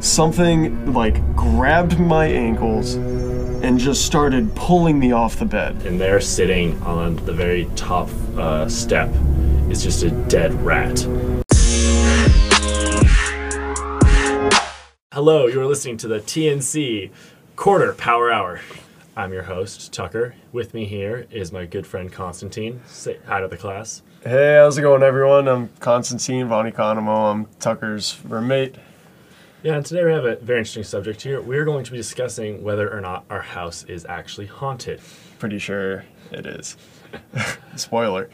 something like grabbed my ankles and just started pulling me off the bed. And there, sitting on the very top uh, step, is just a dead rat. Hello, you are listening to the TNC Quarter Power Hour. I'm your host, Tucker. With me here is my good friend Constantine. Say hi to the class. Hey, how's it going, everyone? I'm Constantine Von Economo. I'm Tucker's roommate. Yeah, and today we have a very interesting subject here. We're going to be discussing whether or not our house is actually haunted. Pretty sure it is. Spoiler.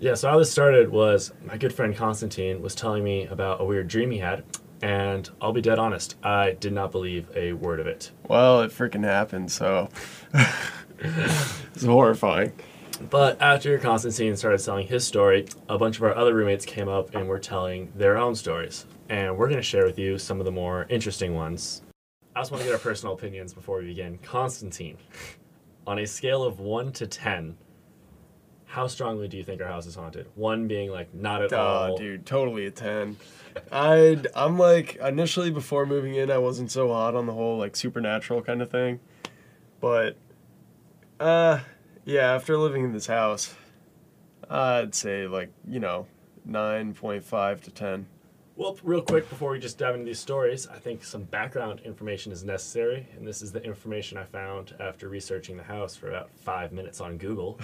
Yeah, so how this started was my good friend Constantine was telling me about a weird dream he had, and I'll be dead honest, I did not believe a word of it. Well, it freaking happened, so it's horrifying. But after Constantine started telling his story, a bunch of our other roommates came up and were telling their own stories. And we're going to share with you some of the more interesting ones. I just want to get our personal opinions before we begin. Constantine, on a scale of 1 to 10, how strongly do you think our house is haunted? 1 being like not at Uh, all. dude, totally a 10. I'd, I'm like, initially before moving in, I wasn't so hot on the whole like supernatural kind of thing. But, uh, yeah, after living in this house, I'd say like, you know, 9.5 to 10. Well, real quick before we just dive into these stories, I think some background information is necessary, and this is the information I found after researching the house for about five minutes on Google.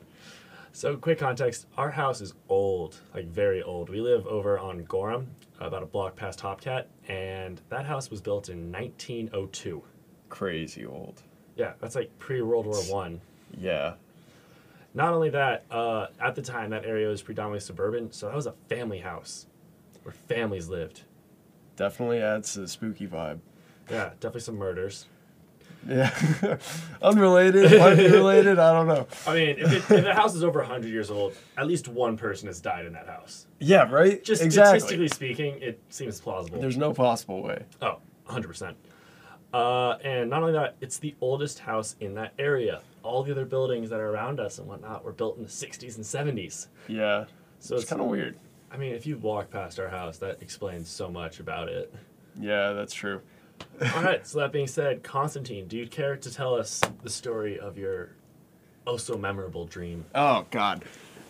so, quick context our house is old, like very old. We live over on Gorham, about a block past Hopcat, and that house was built in 1902. Crazy old. Yeah, that's like pre World War One. Yeah. Not only that, uh, at the time that area was predominantly suburban, so that was a family house where families lived. Definitely adds to the spooky vibe. Yeah, definitely some murders. Yeah. Unrelated, might be related, I don't know. I mean, if, it, if the house is over 100 years old, at least one person has died in that house. Yeah, right? Just exactly. statistically speaking, it seems plausible. There's no possible way. oh, 100%. Uh, and not only that, it's the oldest house in that area. All the other buildings that are around us and whatnot were built in the 60s and 70s. Yeah. So It's kind of weird. I mean, if you walk past our house, that explains so much about it. Yeah, that's true. All right, so that being said, Constantine, do you care to tell us the story of your oh so memorable dream? Oh God.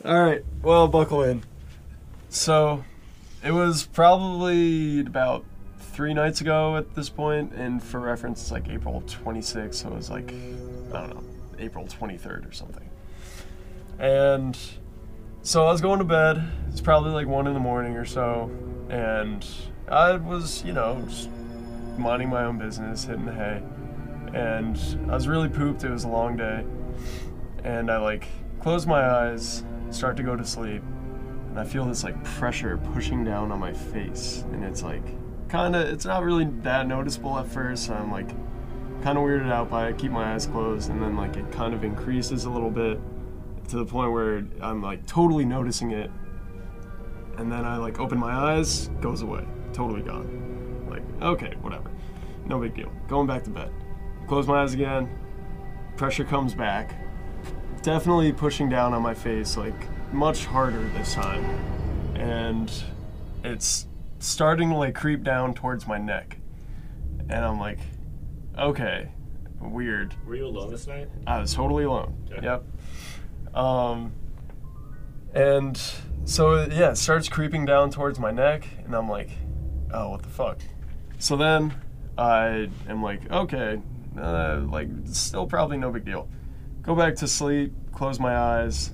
All right. Well, buckle in. So, it was probably about three nights ago at this point, and for reference, it's like April 26th. So it was like I don't know, April 23rd or something. And so I was going to bed. It's probably like one in the morning or so, and I was, you know, just minding my own business, hitting the hay, and I was really pooped. It was a long day and I like close my eyes, start to go to sleep, and I feel this like pressure pushing down on my face, and it's like kind of it's not really that noticeable at first. So I'm like kind of weirded out by it. Keep my eyes closed, and then like it kind of increases a little bit to the point where I'm like totally noticing it, and then I like open my eyes, goes away, totally gone. Like okay, whatever, no big deal. Going back to bed. Close my eyes again. Pressure comes back definitely pushing down on my face like much harder this time and it's starting to like creep down towards my neck and i'm like okay weird Were you alone this night? i was totally alone Okay. yep um and so yeah it starts creeping down towards my neck and i'm like oh what the fuck so then i am like okay uh, like still probably no big deal go back to sleep, close my eyes.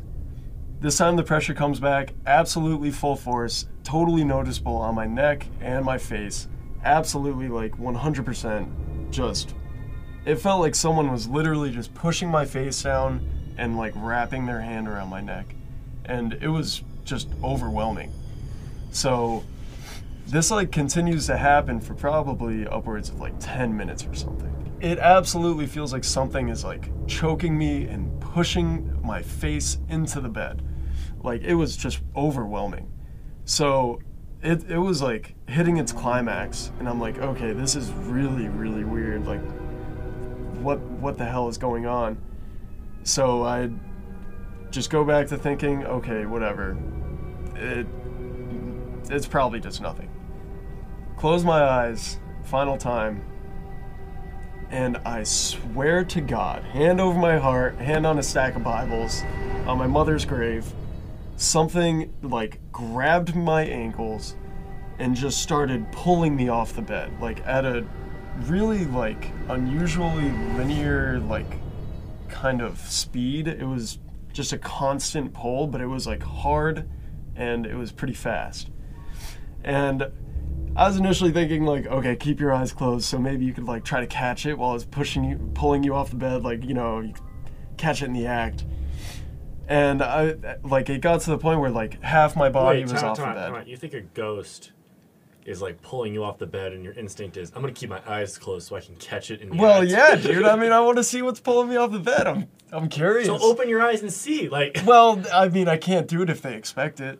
This time the pressure comes back absolutely full force, totally noticeable on my neck and my face. Absolutely like 100% just it felt like someone was literally just pushing my face down and like wrapping their hand around my neck. And it was just overwhelming. So this like continues to happen for probably upwards of like 10 minutes or something. It absolutely feels like something is like choking me and pushing my face into the bed. Like it was just overwhelming. So it, it was like hitting its climax and I'm like, okay, this is really, really weird. Like what what the hell is going on? So I just go back to thinking, okay, whatever. It it's probably just nothing. Close my eyes, final time. And I swear to God, hand over my heart, hand on a stack of Bibles, on my mother's grave, something like grabbed my ankles and just started pulling me off the bed, like at a really like unusually linear, like kind of speed. It was just a constant pull, but it was like hard and it was pretty fast. And I was initially thinking like, okay, keep your eyes closed, so maybe you could like try to catch it while it's pushing you, pulling you off the bed, like you know, you catch it in the act. And I like it got to the point where like half my body Wait, was off the bed. You think a ghost is like pulling you off the bed, and your instinct is, I'm gonna keep my eyes closed so I can catch it in the Well, act." yeah, dude. I mean, I want to see what's pulling me off the bed. I'm I'm curious. So open your eyes and see. Like, Well, I mean, I can't do it if they expect it.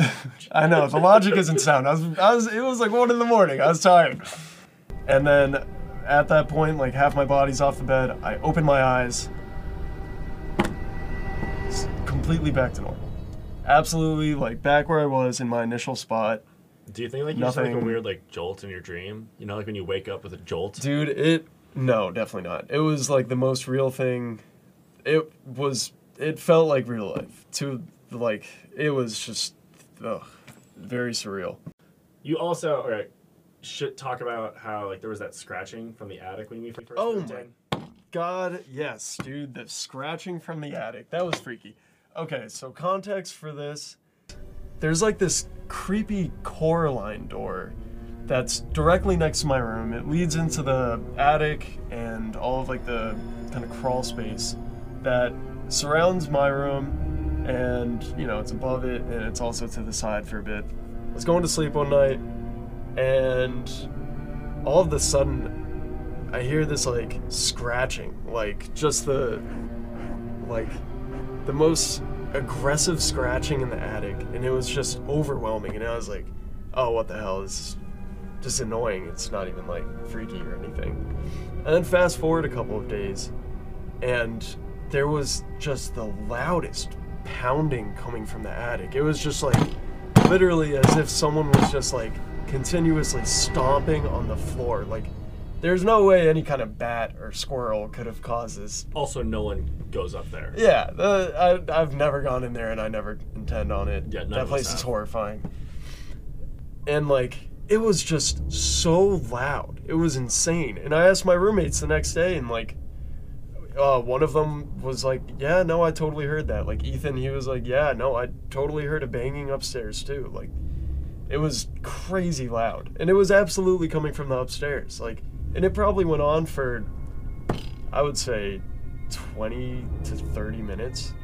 I know the logic isn't sound. I was, I was, it was like one in the morning. I was tired, and then at that point, like half my body's off the bed. I open my eyes, It's completely back to normal. Absolutely, like back where I was in my initial spot, do you think like you just have, like a weird like jolt in your dream? You know, like when you wake up with a jolt. dude. It no, definitely not. It was like the most real thing. It was. It felt like real life. To like, it was just, ugh, very surreal. You also, all right, should talk about how like there was that scratching from the attic when we first Oh my in. God, yes, dude, the scratching from the attic. That was freaky. Okay, so context for this there's like this creepy Coraline door that's directly next to my room. It leads into the attic and all of like the kind of crawl space that surrounds my room and you know it's above it and it's also to the side for a bit. I was going to sleep one night and all of a sudden I hear this like scratching, like just the like the most aggressive scratching in the attic, and it was just overwhelming. And I was like, "Oh, what the hell? Is just annoying. It's not even like freaky or anything." And then fast forward a couple of days, and there was just the loudest pounding coming from the attic. It was just like literally as if someone was just like continuously stomping on the floor. Like there's no way any kind of bat or squirrel could have caused this. Also, no one goes up there. Yeah, the, I, I've never gone in there and I never intend on it. Yeah, that place is horrifying. And like it was just so loud. It was insane. And I asked my roommates the next day and like uh, one of them was like, "Yeah, no, I totally heard that." Like Ethan, he was like, "Yeah, no, I totally heard a banging upstairs too." Like, it was crazy loud, and it was absolutely coming from the upstairs. Like, and it probably went on for, I would say, twenty to thirty minutes.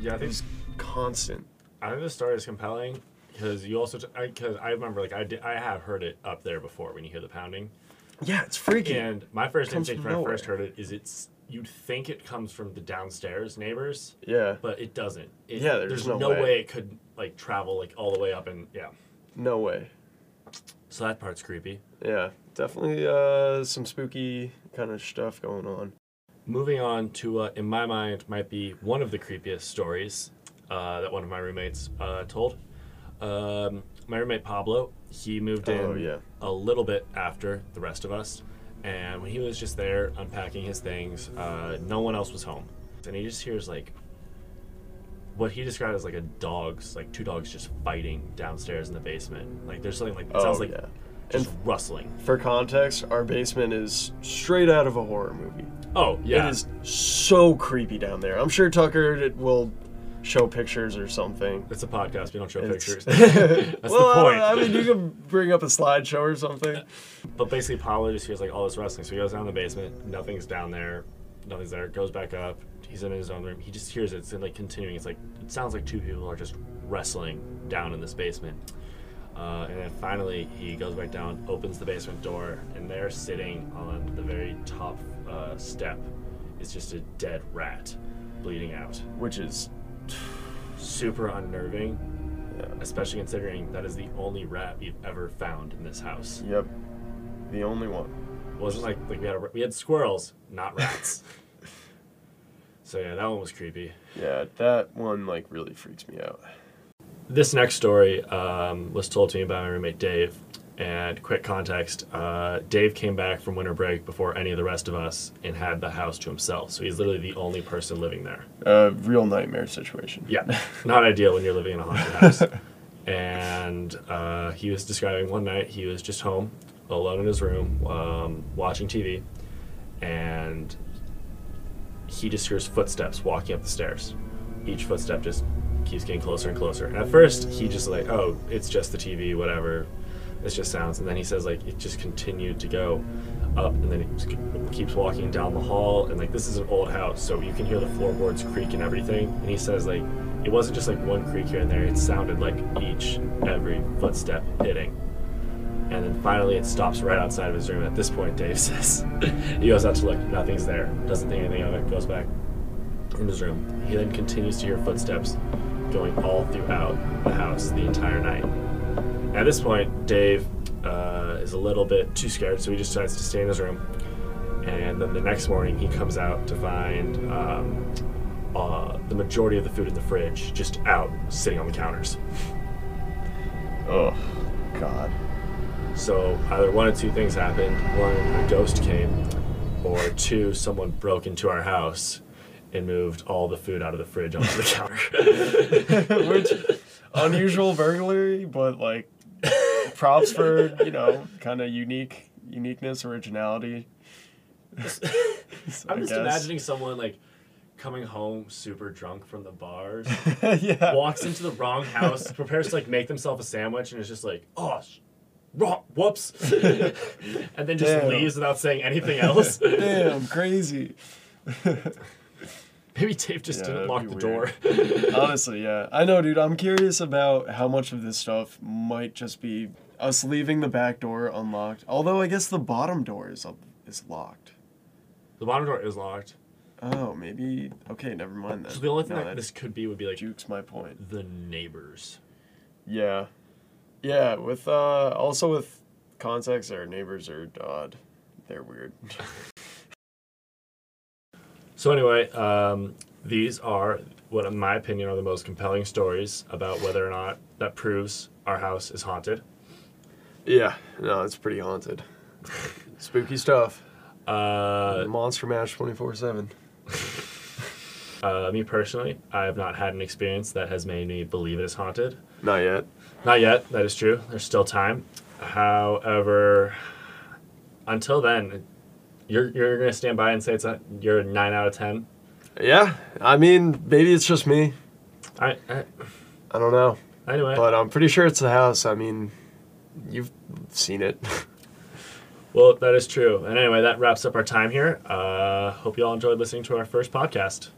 Yeah, I It was constant. I think the story is compelling because you also because I, remember like I did I have heard it up there before when you hear the pounding. Yeah, it's freaky. And my first instinct when I first heard it is it's you'd think it comes from the downstairs neighbors, yeah, but it doesn't. It, Yeah, there's no way. way. it could like travel like all the way up and yeah. no way. So that part's creepy. Yeah, definitely uh, some spooky kind of stuff going on. Moving on to, uh, in my mind, might be one of the creepiest stories uh, that one of my roommates uh, told. Um, my roommate Pablo, he moved in Oh, yeah. a little bit after the rest of us, and when he was just there unpacking his things, uh, no one else was home, and he just hears like what he described as like a dog's, like two dogs just fighting downstairs in the basement. Like there's something like it sounds Oh, like yeah. Just And- rustling. For context, our basement is straight out of a horror movie. Oh yeah, It is so creepy down there. I'm sure Tucker it will show pictures or something. It's a podcast. We don't show It's- pictures. That's well, the point. I mean, you can bring up a slideshow or something. But basically, Pablo just hears like all this wrestling. So he goes down the basement. Nothing's down there. Nothing's there. Goes back up. He's in his own room. He just hears it. It's like continuing. It's like it sounds like two people are just wrestling down in this basement. Uh, and then finally, he goes back down, opens the basement door, and there, sitting on the very top uh, step, is just a dead rat, bleeding out. Which is, Super unnerving, yeah. especially considering that is the only rat we've ever found in this house. yep, the only one. It wasn't like like we had a, we had squirrels, not rats. so yeah, that one was creepy. Yeah, that one like really freaks me out. This next story um, was told to me by my roommate Dave, And quick context uh, Dave came back from winter break before any of the rest of us and had the house to himself. So he's literally the only person living there. A real nightmare situation. Yeah, not ideal when you're living in a haunted house. and uh, he was describing one night he was just home, alone in his room, um, watching TV, and he just hears footsteps walking up the stairs. Each footstep just keeps getting closer and closer. And at first, he just like, oh, it's just the TV, whatever. It's just sounds. And then he says like it just continued to go up, and then he keeps walking down the hall. And like this is an old house, so you can hear the floorboards creak and everything. And he says like it wasn't just like one creak here and there. It sounded like each every footstep hitting. And then finally, it stops right outside of his room. At this point, Dave says, he goes out to look. Nothing's there. Doesn't think anything of it. Goes back in his room. He then continues to hear footsteps going all throughout the house the entire night. At this point, Dave uh, is a little bit too scared, so he just decides to stay in his room. And then the next morning, he comes out to find um, uh, the majority of the food in the fridge just out, sitting on the counters. Oh, God. So either one of two things happened: one, a ghost came, or two, someone broke into our house and moved all the food out of the fridge onto the counter. Which unusual burglary, but like props for you know kind of unique uniqueness, originality. I'm just imagining someone like coming home super drunk from the bars, yeah. walks into the wrong house, prepares to like make themselves a sandwich, and is just like, oh. sh- Wrong, whoops, and then just Damn. leaves without saying anything else. Damn, crazy. Maybe Dave just Yeah, didn't lock the door. Honestly, yeah. I know, dude. I'm curious about how much of this stuff might just be us leaving the back door unlocked. Although I guess the bottom door is up, is locked. the bottom door is locked. Oh, maybe. Okay, never mind then. So the only thing No, that this could be would be like jukes my point. the neighbors. Yeah, yeah. With uh, also with context, our neighbors are odd. They're weird. So anyway, um, these are what, in my opinion, are the most compelling stories about whether or not that proves our house is haunted. yeah, no, it's pretty haunted. Spooky stuff. Uh, Monster Mash twenty four seven. uh, me personally, I have not had an experience that has made me believe it is haunted. Not yet. Not yet. That is true. There's still time. However, until then, you're you're gonna stand by and say it's a you're a nine out of ten. Yeah, I mean, maybe it's just me. I, I I don't know, anyway. but I'm pretty sure it's the house. I mean, you've seen it. well, that is true. And anyway, that wraps up our time here. Uh, hope you all enjoyed listening to our first podcast.